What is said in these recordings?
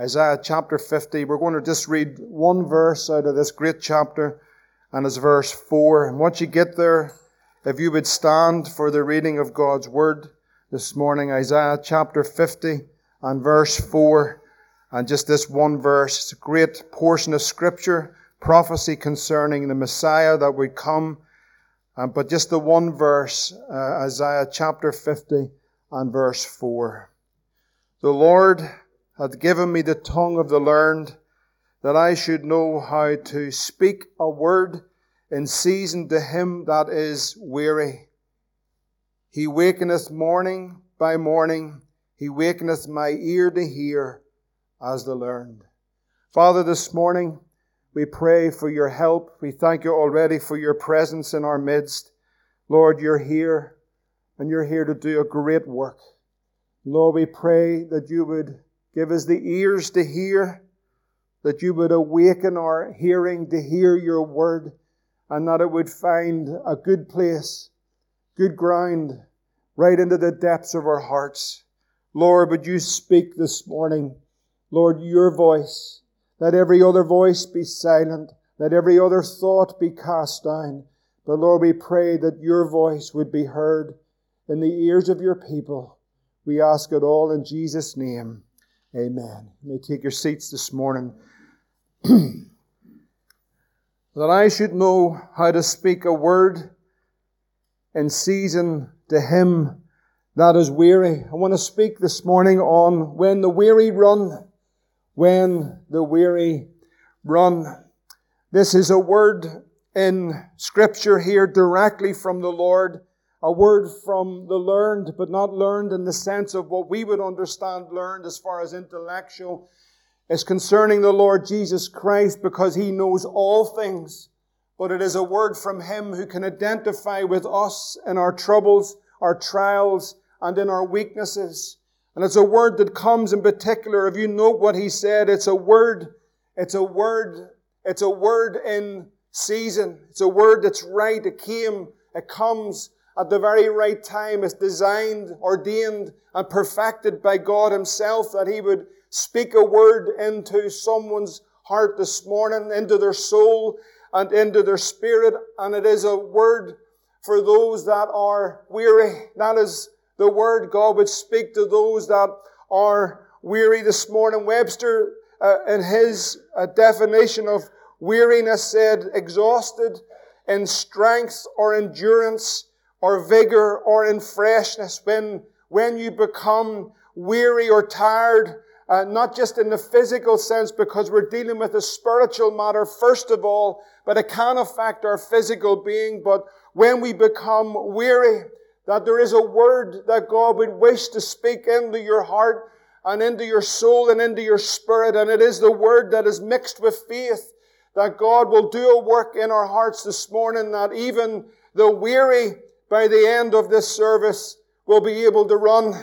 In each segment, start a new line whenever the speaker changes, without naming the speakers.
Isaiah chapter 50. We're going to just read one verse out of this great chapter, and it's verse 4. And once you get there, if you would stand for the reading of God's word this morning, Isaiah chapter 50 and verse 4. And just this one verse, it's a great portion of scripture, prophecy concerning the Messiah that would come. Um, but just the one verse, uh, Isaiah chapter 50 and verse 4. The Lord hath given me the tongue of the learned, that I should know how to speak a word in season to him that is weary. He wakeneth morning by morning, he wakeneth my ear to hear as the learned. Father, this morning we pray for your help. We thank you already for your presence in our midst. Lord, you're here and you're here to do a great work. Lord, we pray that you would Give us the ears to hear, that you would awaken our hearing to hear your word, and that it would find a good place, good ground, right into the depths of our hearts. Lord, would you speak this morning? Lord, your voice. Let every other voice be silent. Let every other thought be cast down. But Lord, we pray that your voice would be heard in the ears of your people. We ask it all in Jesus' name. Amen. You may take your seats this morning. that I should know how to speak a word in season to him that is weary. I want to speak this morning on when the weary run. When the weary run. This is a word in scripture here directly from the Lord a word from the learned, but not learned in the sense of what we would understand learned as far as intellectual, is concerning the Lord Jesus Christ because he knows all things. But it is a word from him who can identify with us in our troubles, our trials, and in our weaknesses. And it's a word that comes in particular, if you note what he said, it's a word, it's a word, it's a word in season. It's a word that's right. It came, it comes at the very right time is designed, ordained, and perfected by God Himself that He would speak a word into someone's heart this morning, into their soul and into their spirit. And it is a word for those that are weary. That is the word God would speak to those that are weary this morning. Webster, uh, in his uh, definition of weariness, said exhausted in strength or endurance or vigor or in freshness when, when you become weary or tired, uh, not just in the physical sense because we're dealing with a spiritual matter first of all, but it can affect our physical being. But when we become weary, that there is a word that God would wish to speak into your heart and into your soul and into your spirit. And it is the word that is mixed with faith that God will do a work in our hearts this morning that even the weary by the end of this service will be able to run.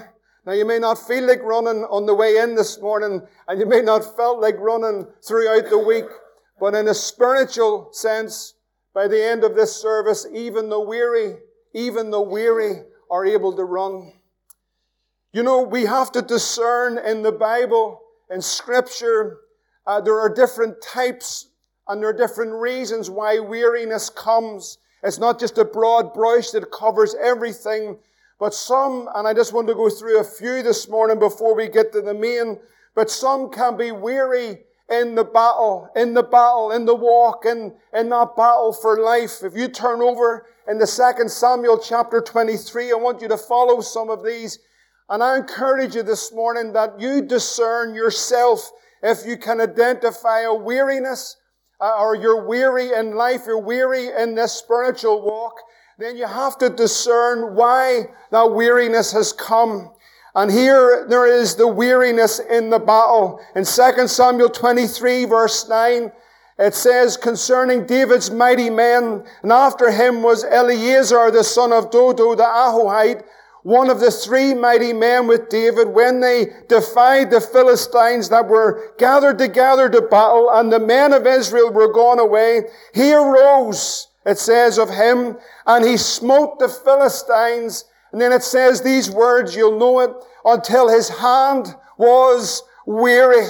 Now you may not feel like running on the way in this morning, and you may not felt like running throughout the week, but in a spiritual sense, by the end of this service, even the weary, even the weary are able to run. You know, we have to discern in the Bible, in Scripture, uh, there are different types and there are different reasons why weariness comes. It's not just a broad brush that covers everything, but some, and I just want to go through a few this morning before we get to the main, but some can be weary in the battle, in the battle, in the walk, in, in that battle for life. If you turn over in the second Samuel chapter 23, I want you to follow some of these. And I encourage you this morning that you discern yourself if you can identify a weariness uh, or you're weary in life, you're weary in this spiritual walk, then you have to discern why that weariness has come. And here there is the weariness in the battle. In 2 Samuel 23 verse 9, it says concerning David's mighty men, and after him was Eleazar the son of Dodo the Ahohite, one of the three mighty men with David when they defied the Philistines that were gathered together to battle and the men of Israel were gone away. He arose, it says of him, and he smote the Philistines. And then it says these words, you'll know it, until his hand was weary.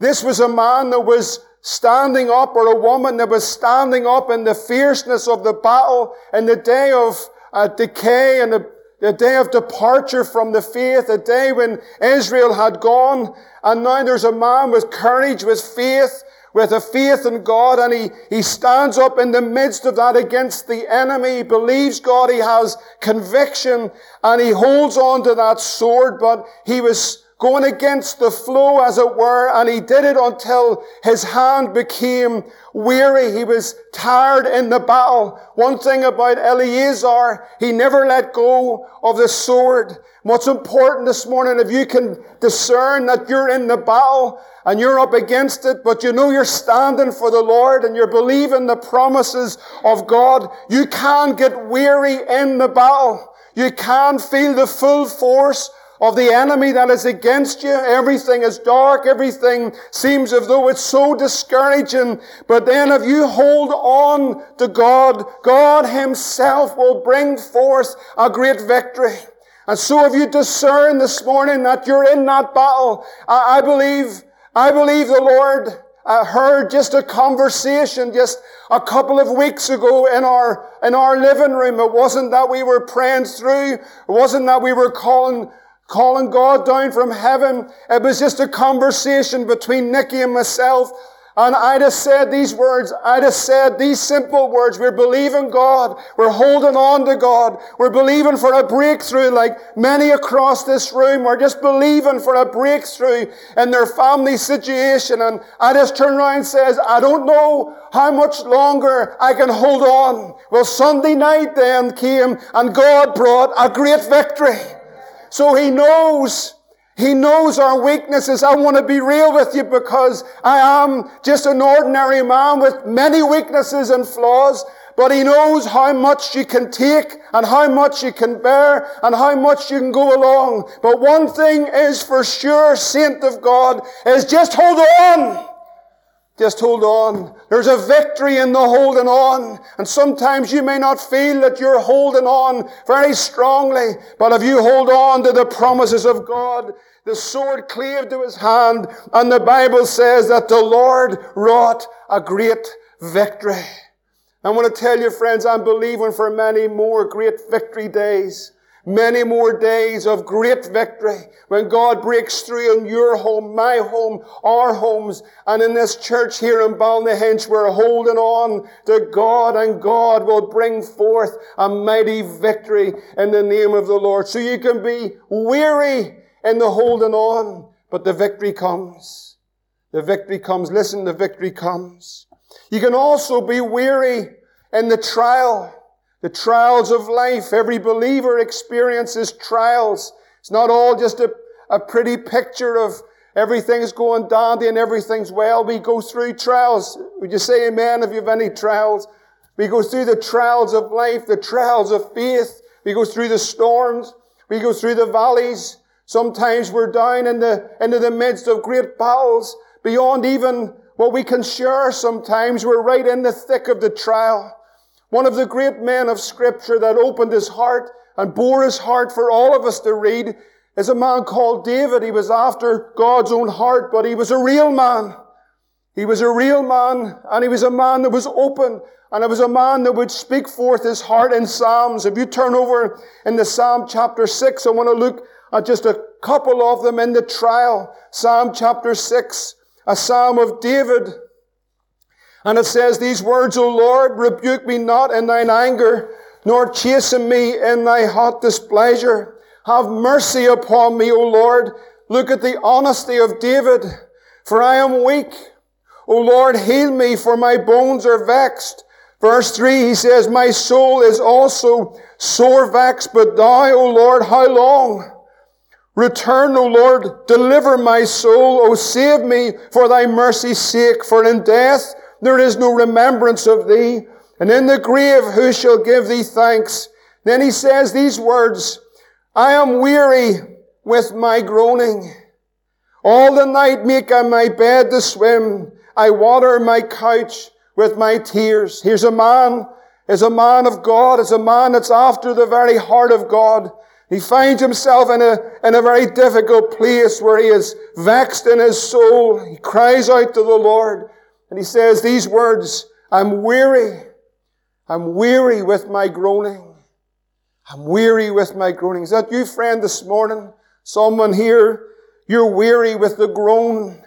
This was a man that was standing up or a woman that was standing up in the fierceness of the battle in the day of uh, decay and the, the day of departure from the faith, the day when Israel had gone. And now there's a man with courage, with faith, with a faith in God, and he, he stands up in the midst of that against the enemy. He believes God, he has conviction, and he holds on to that sword, but he was going against the flow, as it were, and he did it until his hand became weary. He was tired in the battle. One thing about Eleazar, he never let go of the sword. What's important this morning, if you can discern that you're in the battle and you're up against it, but you know you're standing for the Lord and you're believing the promises of God, you can get weary in the battle. You can feel the full force of the enemy that is against you. Everything is dark. Everything seems as though it's so discouraging. But then if you hold on to God, God himself will bring forth a great victory. And so if you discern this morning that you're in that battle, I, I believe, I believe the Lord I heard just a conversation just a couple of weeks ago in our, in our living room. It wasn't that we were praying through. It wasn't that we were calling calling God down from heaven. It was just a conversation between Nikki and myself. And I'd have said these words, I'd have said these simple words. We're believing God. We're holding on to God. We're believing for a breakthrough like many across this room. We're just believing for a breakthrough in their family situation. And I just turn around and says, I don't know how much longer I can hold on. Well, Sunday night then came and God brought a great victory. So he knows, he knows our weaknesses. I want to be real with you because I am just an ordinary man with many weaknesses and flaws. But he knows how much you can take and how much you can bear and how much you can go along. But one thing is for sure, saint of God, is just hold on. Just hold on. There's a victory in the holding on. And sometimes you may not feel that you're holding on very strongly, but if you hold on to the promises of God, the sword cleaved to his hand, and the Bible says that the Lord wrought a great victory. I want to tell you, friends, I'm believing for many more great victory days. Many more days of great victory when God breaks through in your home, my home, our homes, and in this church here in Ballynahinch, we're holding on to God and God will bring forth a mighty victory in the name of the Lord. So you can be weary in the holding on, but the victory comes. The victory comes. Listen, the victory comes. You can also be weary in the trial. The trials of life. Every believer experiences trials. It's not all just a, a pretty picture of everything's going dandy and everything's well. We go through trials. Would you say amen if you have any trials? We go through the trials of life, the trials of faith. We go through the storms. We go through the valleys. Sometimes we're down in the, into the midst of great battles beyond even what we can share. Sometimes we're right in the thick of the trial. One of the great men of scripture that opened his heart and bore his heart for all of us to read is a man called David. He was after God's own heart, but he was a real man. He was a real man, and he was a man that was open, and it was a man that would speak forth his heart in Psalms. If you turn over in the Psalm chapter 6, I want to look at just a couple of them in the trial. Psalm chapter 6, a psalm of David. And it says these words, O Lord, rebuke me not in thine anger, nor chasten me in thy hot displeasure. Have mercy upon me, O Lord. Look at the honesty of David, for I am weak. O Lord, heal me, for my bones are vexed. Verse 3, he says, My soul is also sore vexed, but thou, O Lord, how long? Return, O Lord, deliver my soul, O save me for thy mercy's sake, for in death there is no remembrance of thee. And in the grave, who shall give thee thanks? Then he says these words, I am weary with my groaning. All the night make I my bed to swim. I water my couch with my tears. Here's a man, is a man of God, is a man that's after the very heart of God. He finds himself in a, in a very difficult place where he is vexed in his soul. He cries out to the Lord and he says these words, I'm weary. I'm weary with my groaning. I'm weary with my groaning. Is that you, friend, this morning? Someone here, you're weary with the groan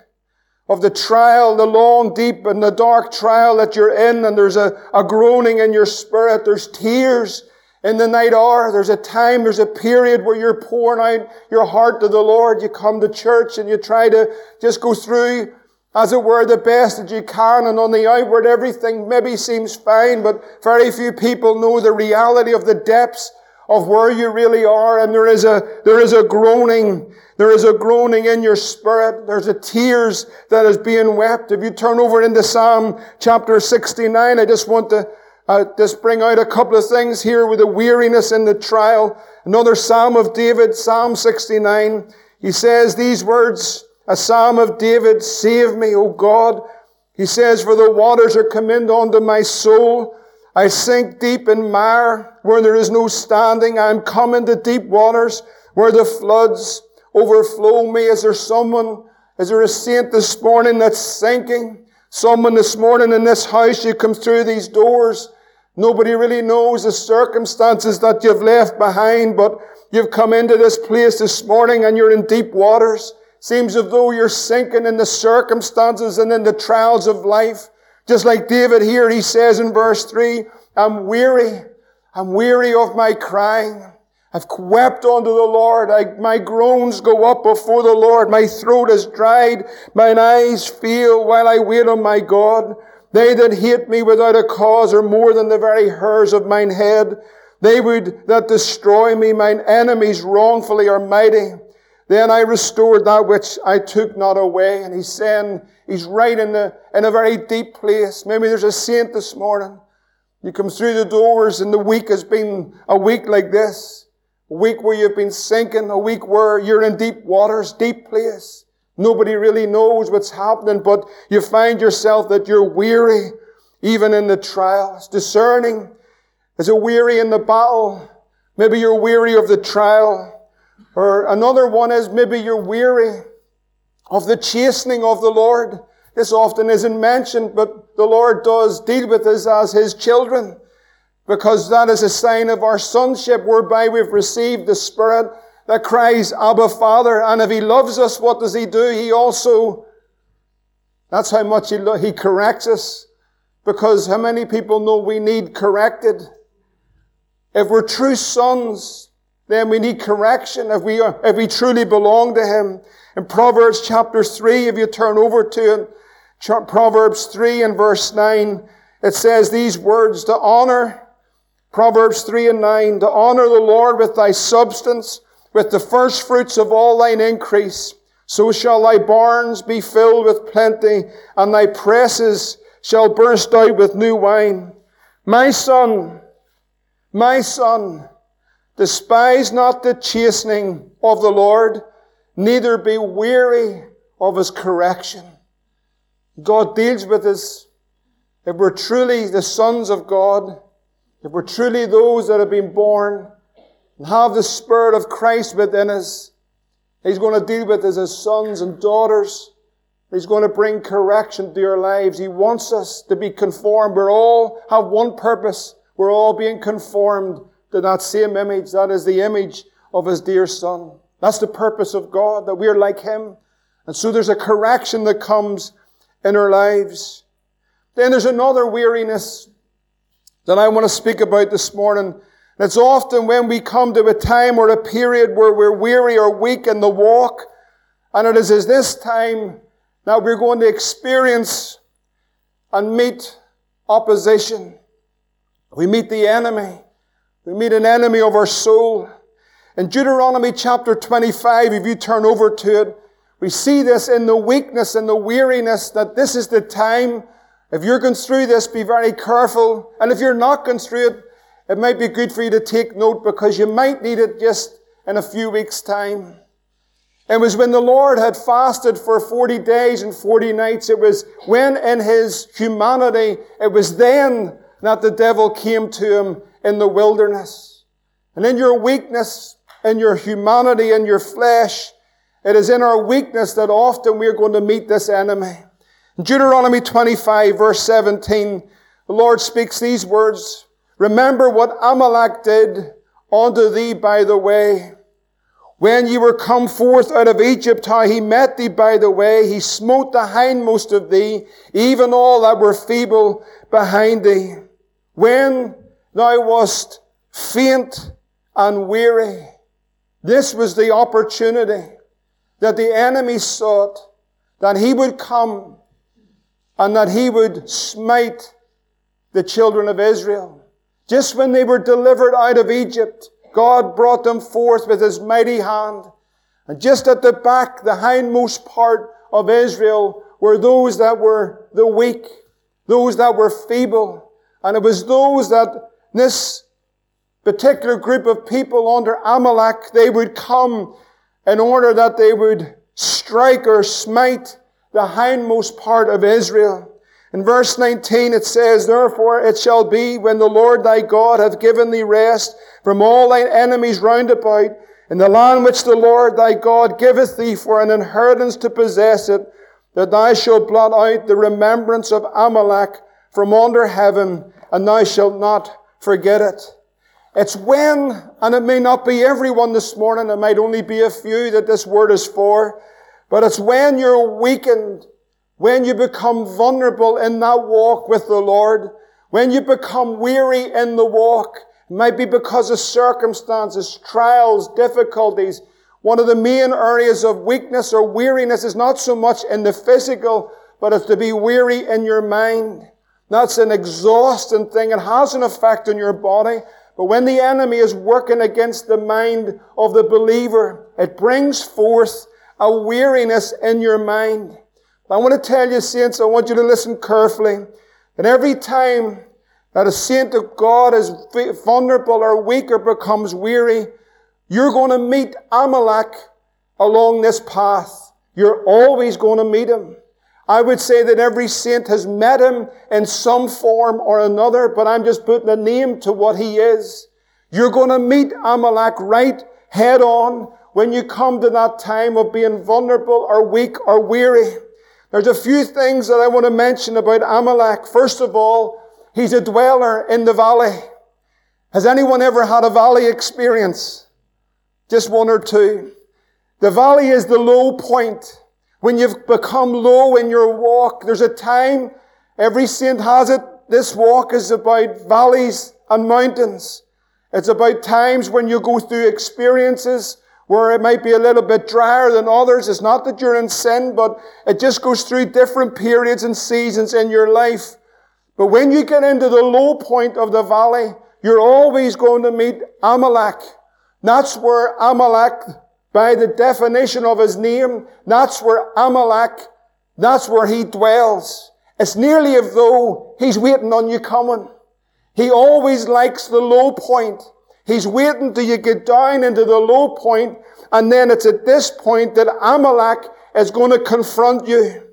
of the trial, the long, deep, and the dark trial that you're in, and there's a, a groaning in your spirit. There's tears in the night hour. There's a time, there's a period where you're pouring out your heart to the Lord. You come to church and you try to just go through, as it were, the best that you can, and on the outward everything maybe seems fine, but very few people know the reality of the depths of where you really are, and there is a, there is a groaning there is a groaning in your spirit. There's a tears that is being wept. If you turn over into Psalm chapter 69, I just want to uh, just bring out a couple of things here with the weariness in the trial. Another Psalm of David, Psalm 69. He says these words, a Psalm of David, save me, O God. He says, for the waters are come in unto my soul. I sink deep in mire where there is no standing. I am come into deep waters where the floods overflow me? Is there someone, is there a saint this morning that's sinking? Someone this morning in this house, you come through these doors. Nobody really knows the circumstances that you've left behind, but you've come into this place this morning and you're in deep waters. Seems as though you're sinking in the circumstances and in the trials of life. Just like David here, he says in verse 3, I'm weary. I'm weary of my crying. I've wept unto the Lord. I, my groans go up before the Lord. My throat is dried. Mine eyes fail while I wait on my God. They that hate me without a cause are more than the very hairs of mine head. They would that destroy me. Mine enemies wrongfully are mighty. Then I restored that which I took not away. And he's saying, he's right in, the, in a very deep place. Maybe there's a saint this morning. You come through the doors and the week has been a week like this. A week where you've been sinking, a week where you're in deep waters, deep place. Nobody really knows what's happening, but you find yourself that you're weary, even in the trials. Discerning. Is a weary in the battle? Maybe you're weary of the trial. Or another one is maybe you're weary of the chastening of the Lord. This often isn't mentioned, but the Lord does deal with us as His children because that is a sign of our sonship whereby we've received the Spirit that cries, Abba Father. And if He loves us, what does He do? He also, that's how much He, lo- he corrects us. Because how many people know we need corrected? If we're true sons, then we need correction if we, are, if we truly belong to Him. In Proverbs chapter 3, if you turn over to it, Proverbs 3 and verse 9, it says these words, to honor Proverbs 3 and 9, to honor the Lord with thy substance, with the first fruits of all thine increase. So shall thy barns be filled with plenty, and thy presses shall burst out with new wine. My son, my son, despise not the chastening of the Lord, neither be weary of his correction. God deals with us. If we're truly the sons of God, if we're truly those that have been born and have the Spirit of Christ within us, He's going to deal with us as sons and daughters. He's going to bring correction to our lives. He wants us to be conformed. We all have one purpose. We're all being conformed to that same image. That is the image of His dear Son. That's the purpose of God, that we're like Him. And so there's a correction that comes in our lives. Then there's another weariness that I want to speak about this morning. It's often when we come to a time or a period where we're weary or weak in the walk, and it is this time that we're going to experience and meet opposition. We meet the enemy. We meet an enemy of our soul. In Deuteronomy chapter 25, if you turn over to it, we see this in the weakness and the weariness that this is the time if you're going through this, be very careful. And if you're not going through it, it might be good for you to take note because you might need it just in a few weeks' time. It was when the Lord had fasted for 40 days and 40 nights. It was when in his humanity, it was then that the devil came to him in the wilderness. And in your weakness, in your humanity and your flesh. It is in our weakness that often we are going to meet this enemy. In Deuteronomy 25 verse 17, the Lord speaks these words. Remember what Amalek did unto thee by the way. When ye were come forth out of Egypt, how he met thee by the way, he smote the hindmost of thee, even all that were feeble behind thee. When thou wast faint and weary, this was the opportunity that the enemy sought, that he would come and that he would smite the children of Israel. Just when they were delivered out of Egypt, God brought them forth with his mighty hand. And just at the back, the hindmost part of Israel were those that were the weak, those that were feeble. And it was those that this particular group of people under Amalek, they would come in order that they would strike or smite the hindmost part of Israel. In verse 19 it says, Therefore it shall be when the Lord thy God hath given thee rest from all thine enemies round about, in the land which the Lord thy God giveth thee for an inheritance to possess it, that thou shalt blot out the remembrance of Amalek from under heaven, and thou shalt not forget it. It's when, and it may not be everyone this morning, it might only be a few that this word is for, but it's when you're weakened when you become vulnerable in that walk with the Lord, when you become weary in the walk, it might be because of circumstances, trials, difficulties. One of the main areas of weakness or weariness is not so much in the physical, but it's to be weary in your mind. That's an exhausting thing. It has an effect on your body. But when the enemy is working against the mind of the believer, it brings forth a weariness in your mind. I want to tell you, saints, I want you to listen carefully. And every time that a saint of God is vulnerable or weak or becomes weary, you're going to meet Amalek along this path. You're always going to meet him. I would say that every saint has met him in some form or another, but I'm just putting a name to what he is. You're going to meet Amalek right head on when you come to that time of being vulnerable or weak or weary. There's a few things that I want to mention about Amalek. First of all, he's a dweller in the valley. Has anyone ever had a valley experience? Just one or two. The valley is the low point. When you've become low in your walk, there's a time, every saint has it, this walk is about valleys and mountains. It's about times when you go through experiences where it might be a little bit drier than others. It's not that you're in sin, but it just goes through different periods and seasons in your life. But when you get into the low point of the valley, you're always going to meet Amalek. That's where Amalek, by the definition of his name, that's where Amalek, that's where he dwells. It's nearly as though he's waiting on you coming. He always likes the low point. He's waiting till you get down into the low point, and then it's at this point that Amalek is going to confront you.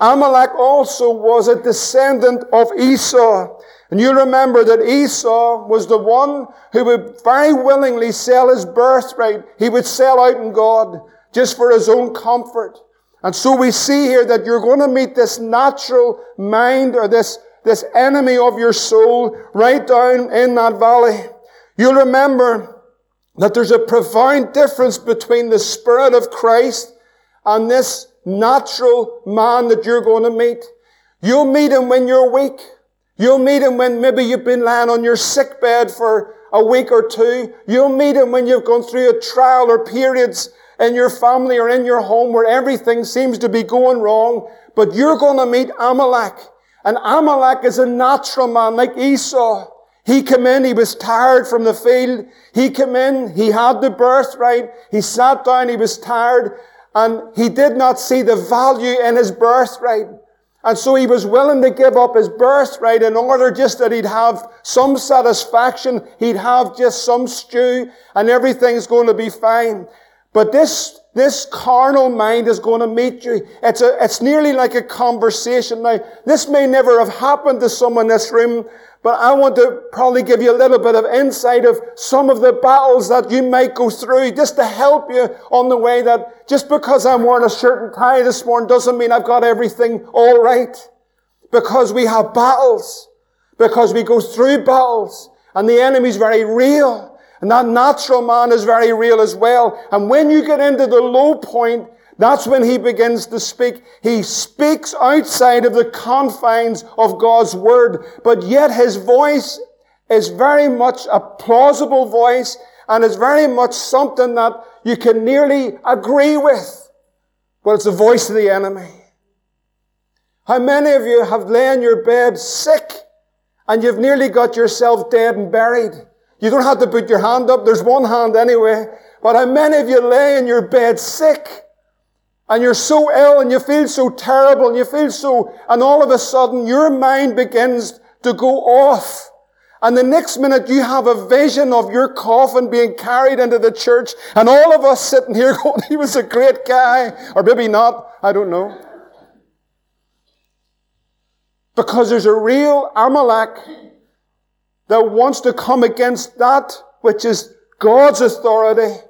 Amalek also was a descendant of Esau. And you remember that Esau was the one who would very willingly sell his birthright. He would sell out in God just for his own comfort. And so we see here that you're going to meet this natural mind or this, this enemy of your soul right down in that valley. You'll remember that there's a profound difference between the Spirit of Christ and this natural man that you're going to meet. You'll meet him when you're weak. You'll meet him when maybe you've been lying on your sick bed for a week or two. You'll meet him when you've gone through a trial or periods in your family or in your home where everything seems to be going wrong. But you're going to meet Amalek. And Amalek is a natural man like Esau. He came in, he was tired from the field. He came in, he had the birthright. He sat down, he was tired, and he did not see the value in his birthright. And so he was willing to give up his birthright in order just that he'd have some satisfaction, he'd have just some stew, and everything's going to be fine. But this, this carnal mind is going to meet you. It's a, it's nearly like a conversation. Now, this may never have happened to someone in this room, But I want to probably give you a little bit of insight of some of the battles that you might go through just to help you on the way that just because I'm wearing a shirt and tie this morning doesn't mean I've got everything all right. Because we have battles. Because we go through battles. And the enemy's very real. And that natural man is very real as well. And when you get into the low point, that's when he begins to speak. He speaks outside of the confines of God's word, but yet his voice is very much a plausible voice and is very much something that you can nearly agree with. But it's the voice of the enemy. How many of you have lay in your bed sick and you've nearly got yourself dead and buried? You don't have to put your hand up. There's one hand anyway. But how many of you lay in your bed sick and you're so ill and you feel so terrible and you feel so, and all of a sudden your mind begins to go off. And the next minute you have a vision of your coffin being carried into the church and all of us sitting here going, he was a great guy. Or maybe not. I don't know. Because there's a real Amalek that wants to come against that which is God's authority.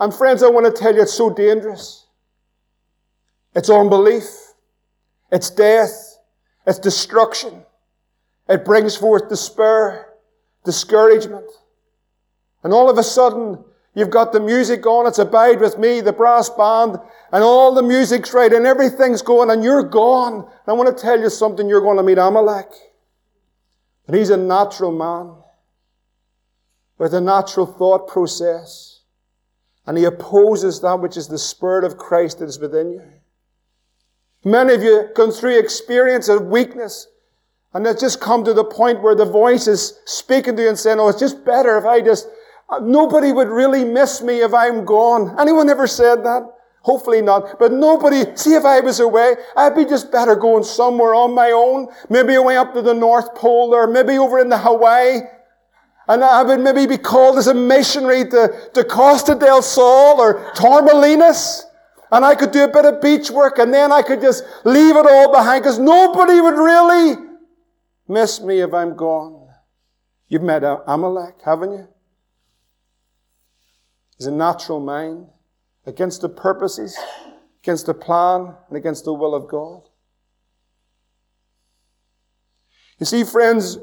And friends, I want to tell you it's so dangerous. It's unbelief. It's death. It's destruction. It brings forth despair, discouragement. And all of a sudden, you've got the music on, it's Abide With Me, the brass band, and all the music's right, and everything's going, and you're gone. And I want to tell you something, you're going to meet Amalek. And he's a natural man with a natural thought process. And he opposes that which is the Spirit of Christ that is within you. Many of you gone through experience of weakness and it's just come to the point where the voice is speaking to you and saying, oh, it's just better if I just, uh, nobody would really miss me if I'm gone. Anyone ever said that? Hopefully not. But nobody, see if I was away, I'd be just better going somewhere on my own. Maybe away up to the North Pole or maybe over in the Hawaii. And I would maybe be called as a missionary to, to Costa del Sol or Torremolinos and I could do a bit of beach work and then I could just leave it all behind because nobody would really miss me if I'm gone. You've met Amalek, haven't you? He's a natural mind against the purposes, against the plan, and against the will of God. You see, friends,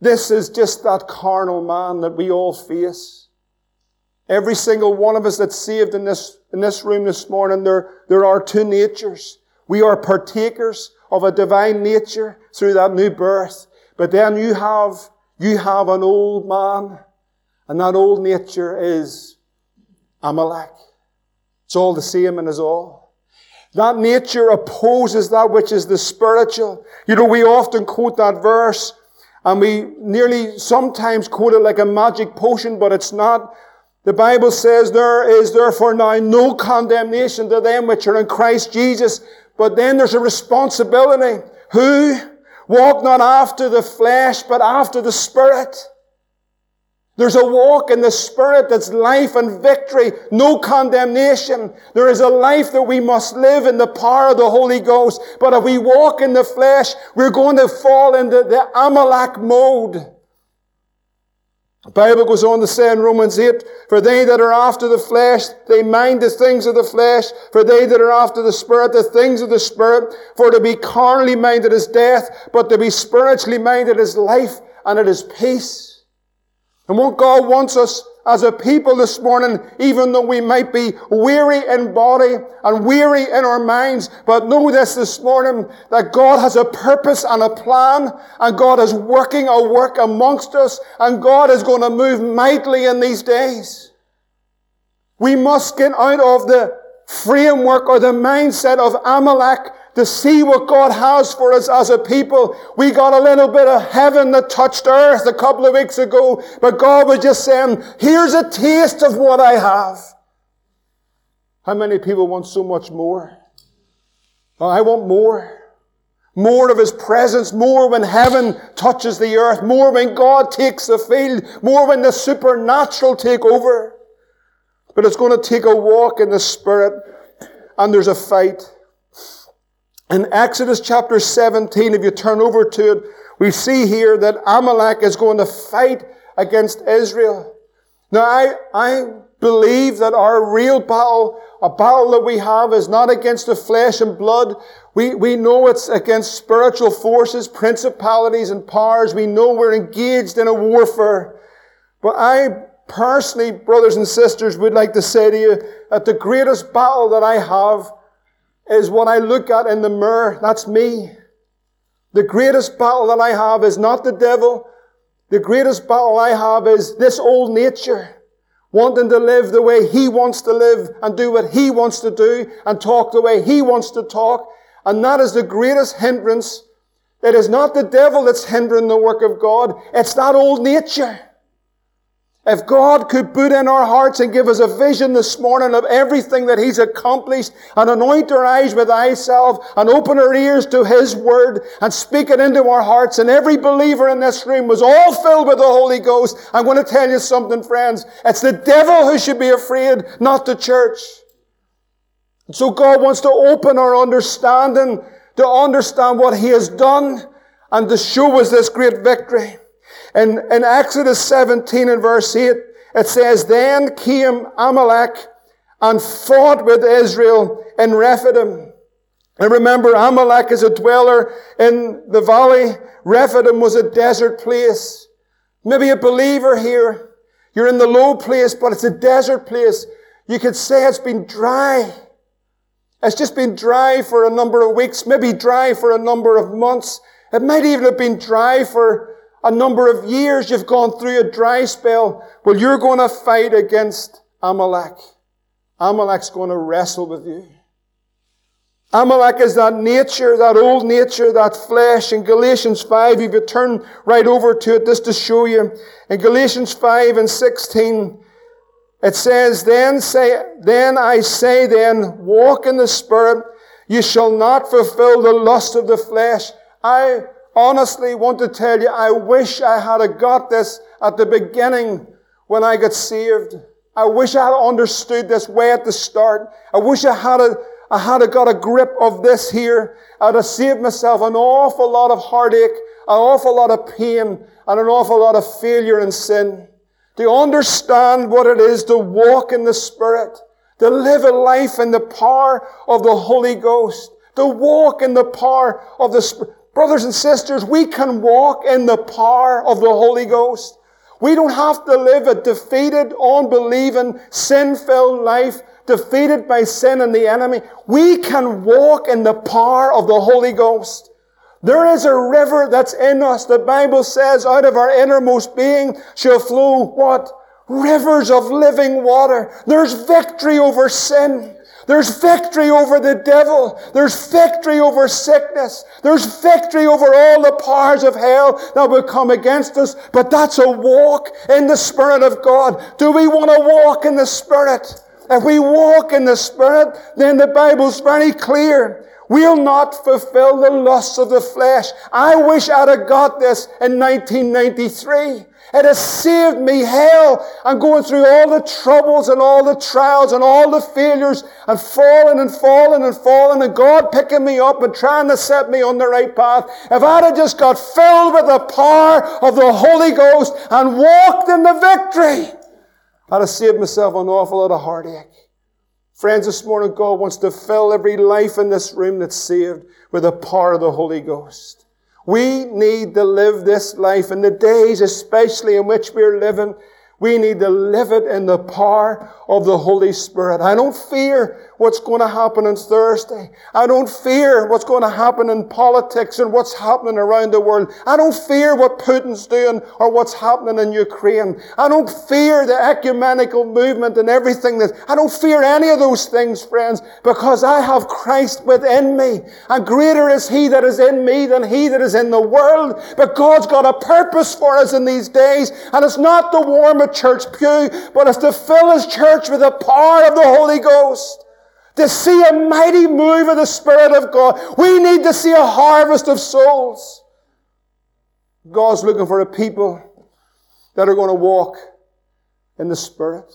this is just that carnal man that we all face. Every single one of us that's saved in this, in this room this morning, there, there are two natures. We are partakers of a divine nature through that new birth. But then you have, you have an old man, and that old nature is Amalek. It's all the same and is all. That nature opposes that which is the spiritual. You know, we often quote that verse, and we nearly sometimes quote it like a magic potion, but it's not. The Bible says there is therefore now no condemnation to them which are in Christ Jesus. But then there's a responsibility. Who walk not after the flesh, but after the Spirit. There's a walk in the Spirit that's life and victory, no condemnation. There is a life that we must live in the power of the Holy Ghost. But if we walk in the flesh, we're going to fall into the Amalek mode. The Bible goes on to say in Romans 8, For they that are after the flesh, they mind the things of the flesh. For they that are after the Spirit, the things of the Spirit. For to be carnally minded is death, but to be spiritually minded is life and it is peace. And what God wants us as a people this morning, even though we might be weary in body and weary in our minds, but know this this morning, that God has a purpose and a plan, and God is working a work amongst us, and God is going to move mightily in these days. We must get out of the framework or the mindset of Amalek to see what God has for us as a people. We got a little bit of heaven that touched earth a couple of weeks ago, but God was just saying, here's a taste of what I have. How many people want so much more? Oh, I want more. More of His presence, more when heaven touches the earth, more when God takes the field, more when the supernatural take over. But it's going to take a walk in the Spirit, and there's a fight. In Exodus chapter 17, if you turn over to it, we see here that Amalek is going to fight against Israel. Now, I, I believe that our real battle, a battle that we have is not against the flesh and blood. We, we know it's against spiritual forces, principalities and powers. We know we're engaged in a warfare. But I personally, brothers and sisters, would like to say to you that the greatest battle that I have is what I look at in the mirror. That's me. The greatest battle that I have is not the devil. The greatest battle I have is this old nature. Wanting to live the way he wants to live and do what he wants to do and talk the way he wants to talk. And that is the greatest hindrance. It is not the devil that's hindering the work of God. It's that old nature. If God could put in our hearts and give us a vision this morning of everything that He's accomplished and anoint our eyes with thyself and open our ears to His Word and speak it into our hearts and every believer in this room was all filled with the Holy Ghost, I'm going to tell you something, friends. It's the devil who should be afraid, not the church. And so God wants to open our understanding to understand what He has done and to show us this great victory. In, in Exodus 17 and verse 8, it says, Then came Amalek and fought with Israel in Rephidim. And remember, Amalek is a dweller in the valley. Rephidim was a desert place. Maybe a believer here. You're in the low place, but it's a desert place. You could say it's been dry. It's just been dry for a number of weeks, maybe dry for a number of months. It might even have been dry for a number of years you've gone through a dry spell. Well, you're going to fight against Amalek. Amalek's going to wrestle with you. Amalek is that nature, that old nature, that flesh. In Galatians 5, if you turn right over to it just to show you, in Galatians 5 and 16, it says, Then say, then I say then, walk in the Spirit, you shall not fulfill the lust of the flesh. I honestly want to tell you, I wish I had got this at the beginning when I got saved. I wish I had understood this way at the start. I wish I had a, I had a, got a grip of this here. I'd have saved myself an awful lot of heartache, an awful lot of pain, and an awful lot of failure and sin. To understand what it is to walk in the Spirit, to live a life in the power of the Holy Ghost, to walk in the power of the Spirit. Brothers and sisters, we can walk in the power of the Holy Ghost. We don't have to live a defeated, unbelieving, sin-filled life, defeated by sin and the enemy. We can walk in the power of the Holy Ghost. There is a river that's in us. The Bible says out of our innermost being shall flow what? Rivers of living water. There's victory over sin. There's victory over the devil. There's victory over sickness. There's victory over all the powers of hell that will come against us. But that's a walk in the Spirit of God. Do we want to walk in the Spirit? If we walk in the Spirit, then the Bible's very clear. We'll not fulfill the lusts of the flesh. I wish I'd have got this in 1993. It has saved me hell and going through all the troubles and all the trials and all the failures and falling and falling and falling and God picking me up and trying to set me on the right path. If I'd have just got filled with the power of the Holy Ghost and walked in the victory, I'd have saved myself an awful lot of heartache. Friends, this morning God wants to fill every life in this room that's saved with the power of the Holy Ghost. We need to live this life in the days especially in which we're living. We need to live it in the power of the Holy Spirit. I don't fear what's going to happen on Thursday. I don't fear what's going to happen in politics and what's happening around the world. I don't fear what Putin's doing or what's happening in Ukraine. I don't fear the ecumenical movement and everything that, I don't fear any of those things, friends, because I have Christ within me. And greater is He that is in me than He that is in the world. But God's got a purpose for us in these days, and it's not to warm a church pew, but it's to fill His church with the power of the Holy Ghost. To see a mighty move of the Spirit of God. We need to see a harvest of souls. God's looking for a people that are going to walk in the Spirit.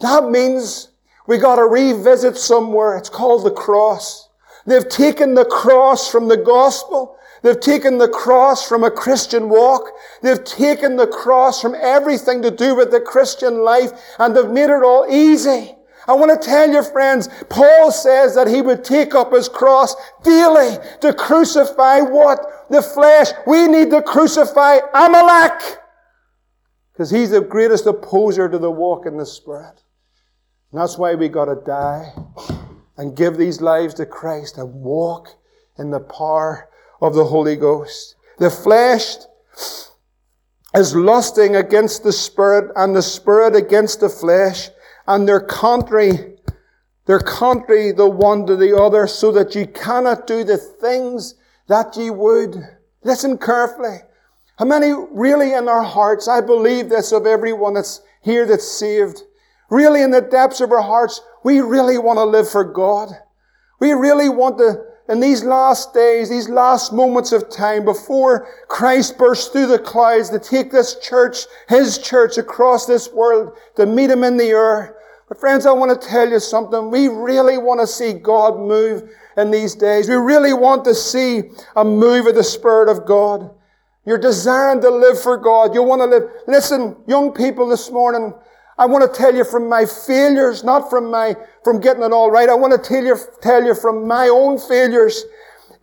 That means we got to revisit somewhere. It's called the cross. They've taken the cross from the gospel They've taken the cross from a Christian walk. They've taken the cross from everything to do with the Christian life and they've made it all easy. I want to tell you, friends, Paul says that he would take up his cross daily to crucify what? The flesh. We need to crucify Amalek. Because he's the greatest opposer to the walk in the Spirit. And that's why we got to die and give these lives to Christ and walk in the power of the Holy Ghost. The flesh is lusting against the Spirit and the Spirit against the flesh and they're contrary, they're contrary the one to the other so that ye cannot do the things that ye would. Listen carefully. How many really in our hearts, I believe this of everyone that's here that's saved, really in the depths of our hearts, we really want to live for God. We really want to in these last days, these last moments of time before Christ bursts through the clouds to take this church, His church across this world to meet Him in the air. But friends, I want to tell you something. We really want to see God move in these days. We really want to see a move of the Spirit of God. You're desiring to live for God. You want to live. Listen, young people this morning, I want to tell you from my failures, not from my, from getting it all right. I want to tell you, tell you from my own failures.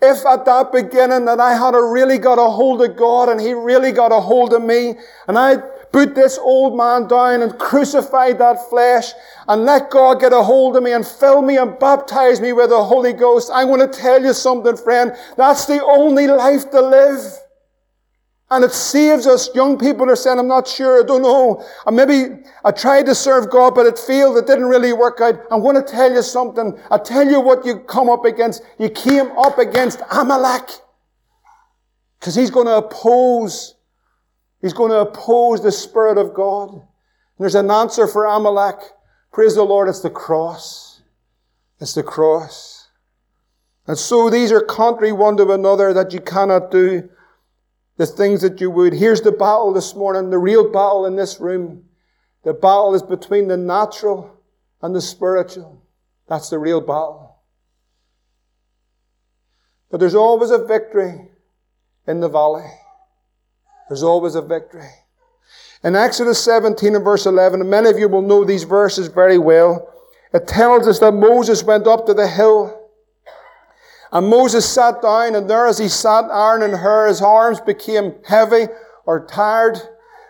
If at that beginning that I had a really got a hold of God and He really got a hold of me and I put this old man down and crucified that flesh and let God get a hold of me and fill me and baptize me with the Holy Ghost, I want to tell you something, friend. That's the only life to live. And it saves us. Young people are saying, I'm not sure, I don't know. Or maybe I tried to serve God, but it failed. It didn't really work out. I'm going to tell you something. I tell you what you come up against. You came up against Amalek. Because he's going to oppose, he's going to oppose the Spirit of God. And there's an answer for Amalek. Praise the Lord, it's the cross. It's the cross. And so these are contrary one to another that you cannot do the things that you would. Here's the battle this morning, the real battle in this room. The battle is between the natural and the spiritual. That's the real battle. But there's always a victory in the valley. There's always a victory. In Exodus 17 and verse 11, and many of you will know these verses very well, it tells us that Moses went up to the hill and Moses sat down, and there as he sat, Aaron and Hur, his arms became heavy or tired.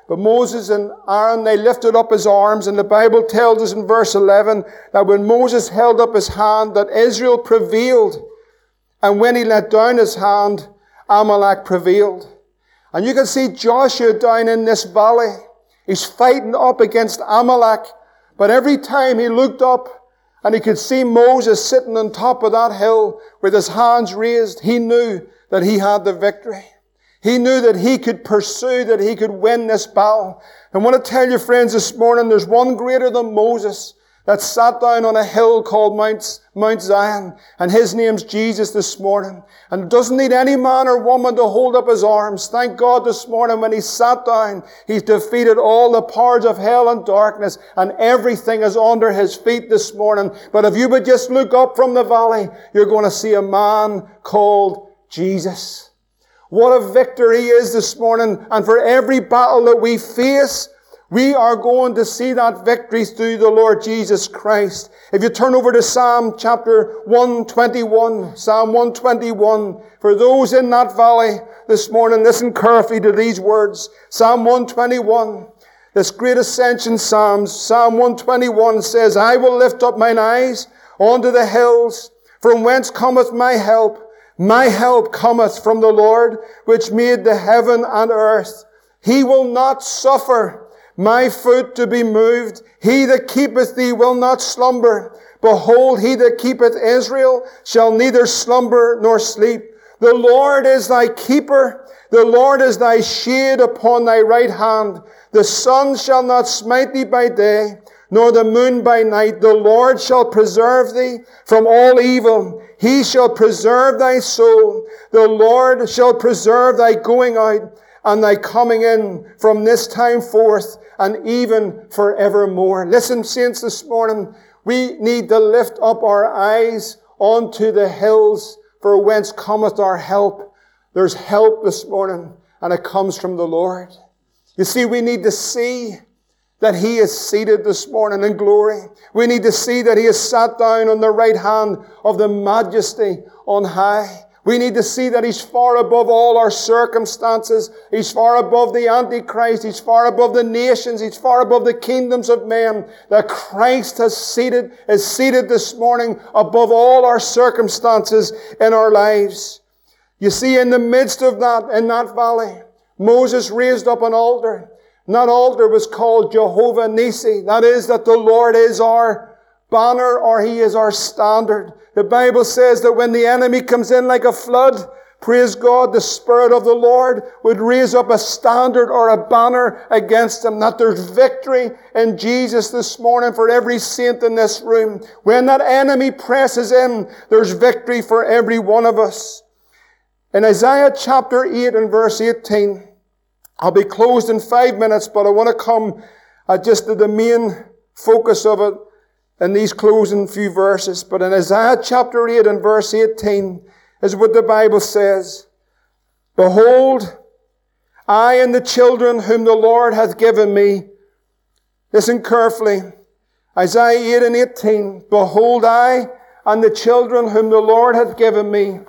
But Moses and Aaron, they lifted up his arms, and the Bible tells us in verse 11 that when Moses held up his hand, that Israel prevailed. And when he let down his hand, Amalek prevailed. And you can see Joshua down in this valley. He's fighting up against Amalek. But every time he looked up, and he could see Moses sitting on top of that hill with his hands raised. He knew that he had the victory. He knew that he could pursue, that he could win this battle. I want to tell you friends this morning, there's one greater than Moses that sat down on a hill called Mount, Mount Zion, and his name's Jesus this morning. And doesn't need any man or woman to hold up his arms. Thank God this morning when he sat down, he's defeated all the powers of hell and darkness, and everything is under his feet this morning. But if you would just look up from the valley, you're going to see a man called Jesus. What a victor he is this morning, and for every battle that we face, we are going to see that victory through the Lord Jesus Christ. If you turn over to Psalm chapter 121, Psalm 121, for those in that valley this morning, listen carefully to these words. Psalm 121, this great ascension Psalms, Psalm 121 says, I will lift up mine eyes unto the hills, from whence cometh my help. My help cometh from the Lord, which made the heaven and earth. He will not suffer my foot to be moved. He that keepeth thee will not slumber. Behold, he that keepeth Israel shall neither slumber nor sleep. The Lord is thy keeper. The Lord is thy shade upon thy right hand. The sun shall not smite thee by day, nor the moon by night. The Lord shall preserve thee from all evil. He shall preserve thy soul. The Lord shall preserve thy going out and thy coming in from this time forth and even forevermore. Listen, saints, this morning, we need to lift up our eyes onto the hills for whence cometh our help. There's help this morning, and it comes from the Lord. You see, we need to see that He is seated this morning in glory. We need to see that He is sat down on the right hand of the majesty on high. We need to see that He's far above all our circumstances. He's far above the Antichrist. He's far above the nations. He's far above the kingdoms of men. That Christ has seated, is seated this morning above all our circumstances in our lives. You see, in the midst of that, in that valley, Moses raised up an altar. That altar was called Jehovah Nissi. That is that the Lord is our banner or He is our standard. The Bible says that when the enemy comes in like a flood, praise God, the Spirit of the Lord would raise up a standard or a banner against them. That there's victory in Jesus this morning for every saint in this room. When that enemy presses in, there's victory for every one of us. In Isaiah chapter 8 and verse 18, I'll be closed in five minutes, but I want to come at just to the main focus of it in these closing few verses. But in Isaiah chapter 8 and verse 18 is what the Bible says. Behold, I and the children whom the Lord hath given me. Listen carefully. Isaiah 8 and 18. Behold, I and the children whom the Lord hath given me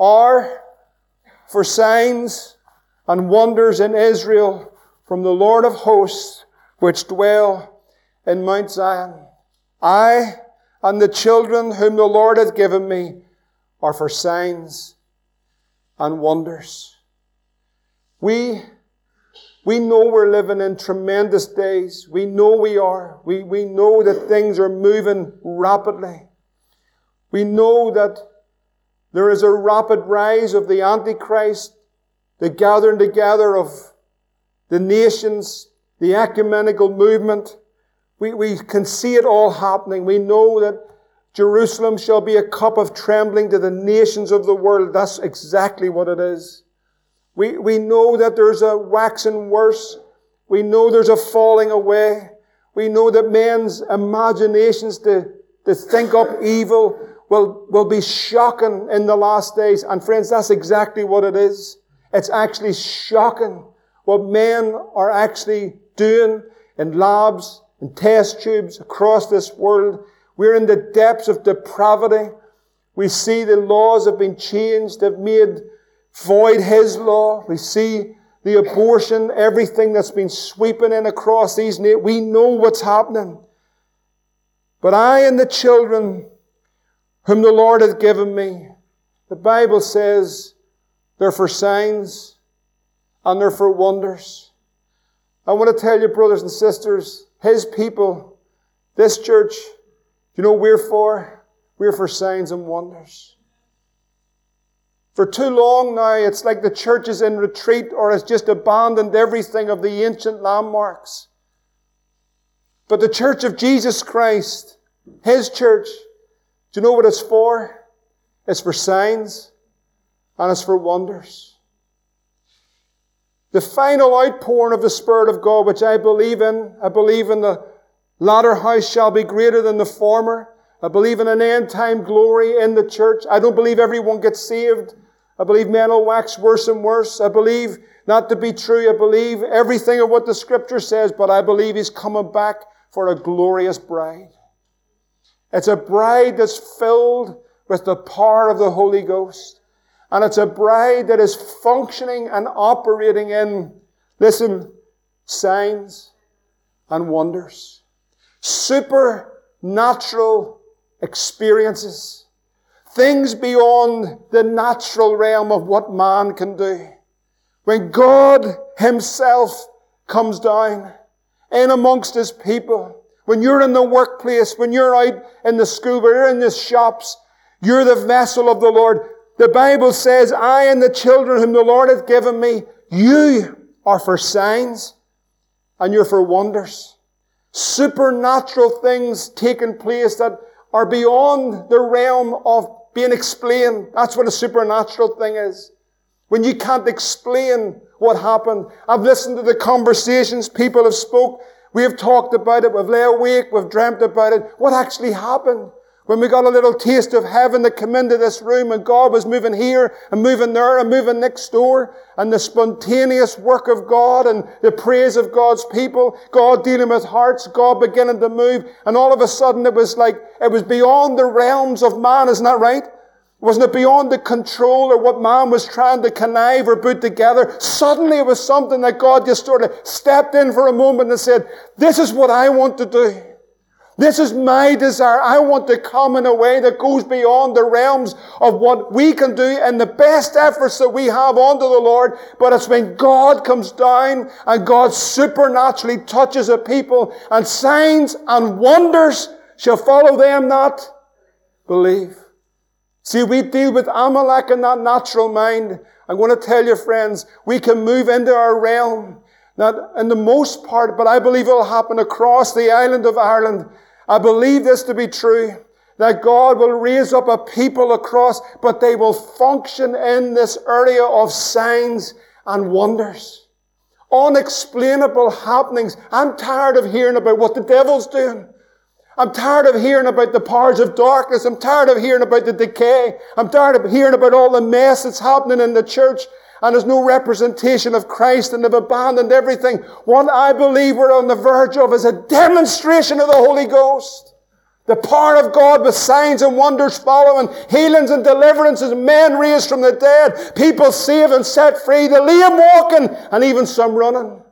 are for signs and wonders in Israel from the Lord of hosts which dwell in Mount Zion. I and the children whom the Lord hath given me are for signs and wonders. We, we know we're living in tremendous days. We know we are. We, we know that things are moving rapidly. We know that there is a rapid rise of the Antichrist, the gathering together of the nations, the ecumenical movement, we, we can see it all happening. We know that Jerusalem shall be a cup of trembling to the nations of the world. That's exactly what it is. We, we know that there's a waxing worse. We know there's a falling away. We know that men's imaginations to, to think up evil will, will be shocking in the last days. And friends, that's exactly what it is. It's actually shocking what men are actually doing in labs, and test tubes across this world. We're in the depths of depravity. We see the laws have been changed, have made void His law. We see the abortion, everything that's been sweeping in across these. We know what's happening. But I and the children whom the Lord hath given me, the Bible says they're for signs and they're for wonders. I want to tell you, brothers and sisters, his people, this church, you know we're for? We're for signs and wonders. For too long now, it's like the church is in retreat or has just abandoned everything of the ancient landmarks. But the church of Jesus Christ, His church, do you know what it's for? It's for signs and it's for wonders. The final outpouring of the Spirit of God, which I believe in, I believe in the latter house shall be greater than the former. I believe in an end time glory in the church. I don't believe everyone gets saved. I believe men will wax worse and worse. I believe not to be true. I believe everything of what the scripture says, but I believe he's coming back for a glorious bride. It's a bride that's filled with the power of the Holy Ghost. And it's a bride that is functioning and operating in, listen, signs and wonders. Supernatural experiences. Things beyond the natural realm of what man can do. When God Himself comes down in amongst His people, when you're in the workplace, when you're out in the school, when you're in the shops, you're the vessel of the Lord. The Bible says, I and the children whom the Lord hath given me, you are for signs and you're for wonders. Supernatural things taking place that are beyond the realm of being explained. That's what a supernatural thing is. When you can't explain what happened. I've listened to the conversations people have spoke. We have talked about it. We've lay awake. We've dreamt about it. What actually happened? When we got a little taste of heaven that came into this room and God was moving here and moving there and moving next door and the spontaneous work of God and the praise of God's people, God dealing with hearts, God beginning to move and all of a sudden it was like, it was beyond the realms of man, isn't that right? Wasn't it beyond the control or what man was trying to connive or put together? Suddenly it was something that God just sort of stepped in for a moment and said, this is what I want to do. This is my desire. I want to come in a way that goes beyond the realms of what we can do and the best efforts that we have unto the Lord. But it's when God comes down and God supernaturally touches a people and signs and wonders shall follow them not believe. See, we deal with Amalek in that natural mind. I'm going to tell you, friends, we can move into our realm. Not in the most part, but I believe it'll happen across the island of Ireland I believe this to be true. That God will raise up a people across, but they will function in this area of signs and wonders. Unexplainable happenings. I'm tired of hearing about what the devil's doing. I'm tired of hearing about the powers of darkness. I'm tired of hearing about the decay. I'm tired of hearing about all the mess that's happening in the church and there's no representation of Christ and they've abandoned everything. What I believe we're on the verge of is a demonstration of the Holy Ghost. The power of God with signs and wonders following, healings and deliverances, men raised from the dead, people saved and set free, the lame walking, and even some running.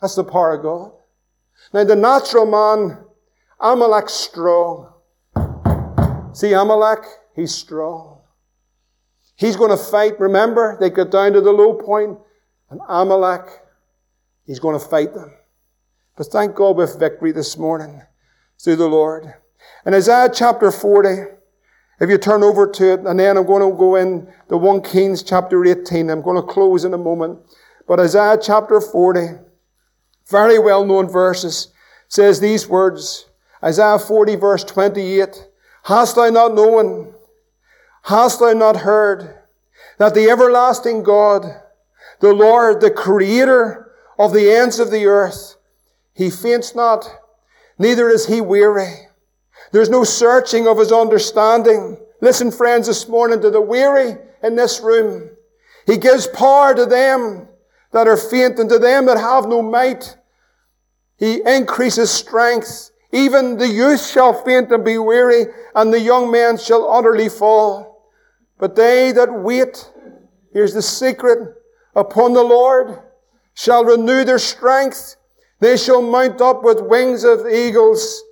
That's the power of God. Now the natural man, Amalek's strong. See Amalek? He's strong. He's going to fight. Remember, they got down to the low point, and Amalek, he's going to fight them. But thank God with victory this morning through the Lord. In Isaiah chapter 40, if you turn over to it, and then I'm going to go in the 1 Kings chapter 18. I'm going to close in a moment. But Isaiah chapter 40, very well known verses, says these words. Isaiah 40 verse 28. Hast thou not known? Hast thou not heard that the everlasting God, the Lord, the creator of the ends of the earth, he faints not, neither is he weary. There's no searching of his understanding. Listen, friends, this morning to the weary in this room. He gives power to them that are faint and to them that have no might. He increases strength. Even the youth shall faint and be weary, and the young men shall utterly fall. But they that wait, here's the secret, upon the Lord shall renew their strength. They shall mount up with wings of eagles.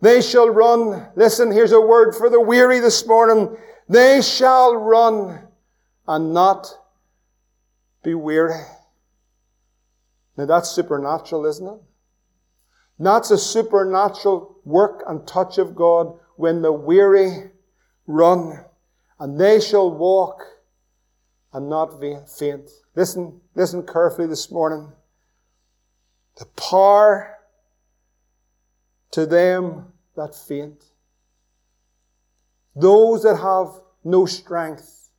They shall run. Listen, here's a word for the weary this morning. They shall run and not be weary. Now that's supernatural, isn't it? That's a supernatural work and touch of God when the weary run and they shall walk and not faint. Listen, listen carefully this morning. The power to them that faint. Those that have no strength.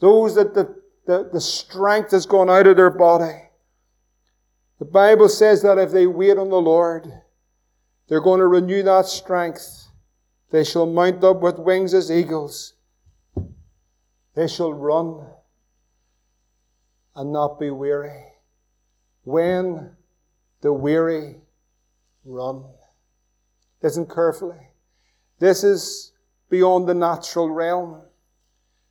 Those that the, the, the strength has gone out of their body. The Bible says that if they wait on the Lord, they're going to renew that strength. They shall mount up with wings as eagles. They shall run and not be weary. When the weary run. Listen carefully. This is beyond the natural realm.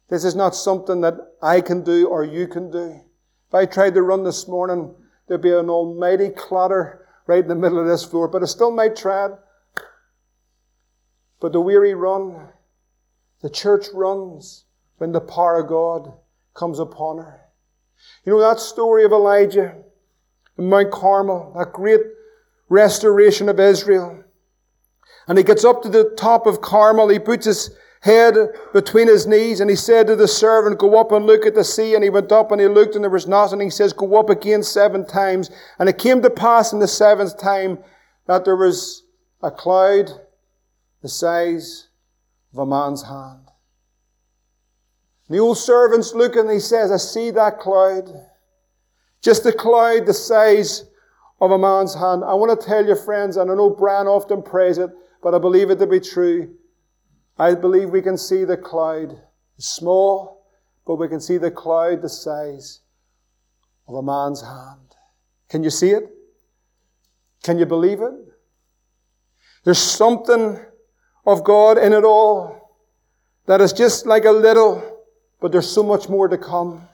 This is not something that I can do or you can do. If I tried to run this morning, there'd be an almighty clatter right in the middle of this floor, but I still might try it. But the weary run. The church runs when the power of God comes upon her. You know that story of Elijah in Mount Carmel, that great restoration of Israel. And he gets up to the top of Carmel, he puts his head between his knees, and he said to the servant, Go up and look at the sea. And he went up and he looked, and there was nothing. He says, Go up again seven times. And it came to pass in the seventh time that there was a cloud the size of a man's hand. The old servant's looking and he says, I see that cloud. Just a cloud the size of a man's hand. I want to tell you, friends, and I know Brian often prays it, but I believe it to be true. I believe we can see the cloud. It's small, but we can see the cloud the size of a man's hand. Can you see it? Can you believe it? There's something of God in it all that is just like a little, but there's so much more to come.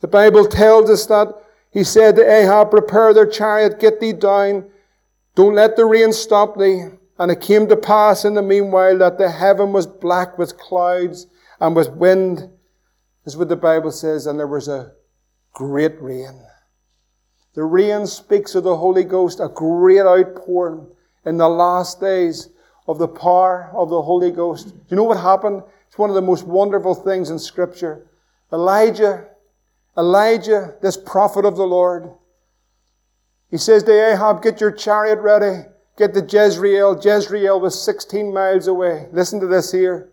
The Bible tells us that he said to Ahab, prepare their chariot, get thee down, don't let the rain stop thee. And it came to pass in the meanwhile that the heaven was black with clouds and with wind, is what the Bible says, and there was a great rain. The rain speaks of the Holy Ghost, a great outpouring in the last days of the power of the Holy Ghost. Do you know what happened? It's one of the most wonderful things in Scripture. Elijah, Elijah, this prophet of the Lord, he says to Ahab, get your chariot ready. Get to Jezreel. Jezreel was 16 miles away. Listen to this here.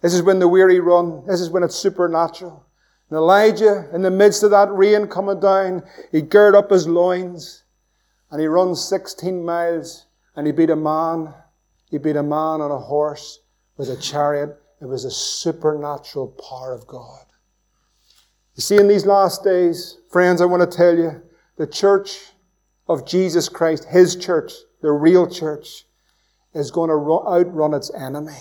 This is when the weary run. This is when it's supernatural. And Elijah, in the midst of that rain coming down, he girded up his loins and he runs 16 miles and he beat a man. He beat a man on a horse with a chariot. It was a supernatural power of God. You see, in these last days, friends, I want to tell you, the church of Jesus Christ, His church, the real church, is going to outrun its enemy.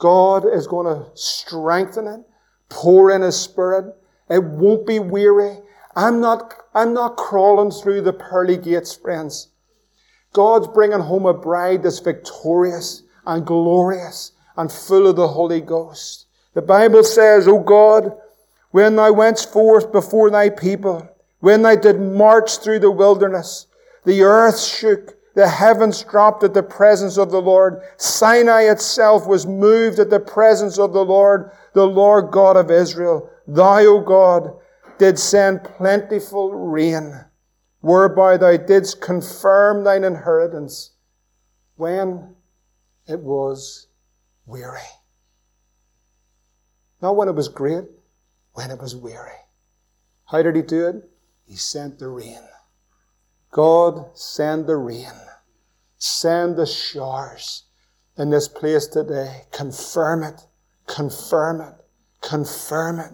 God is going to strengthen it, pour in His Spirit. It won't be weary. I'm not, I'm not crawling through the pearly gates, friends. God's bringing home a bride that's victorious and glorious and full of the Holy Ghost. The Bible says, O God, when thou wentest forth before thy people, when thou did march through the wilderness, the earth shook, the heavens dropped at the presence of the Lord. Sinai itself was moved at the presence of the Lord, the Lord God of Israel. Thou, O God, did send plentiful rain, whereby thou didst confirm thine inheritance when it was weary. Not when it was great, when it was weary. How did he do it? He sent the rain. God, send the rain. Send the showers in this place today. Confirm it. Confirm it. Confirm it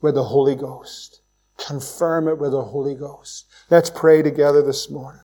with the Holy Ghost. Confirm it with the Holy Ghost. Let's pray together this morning.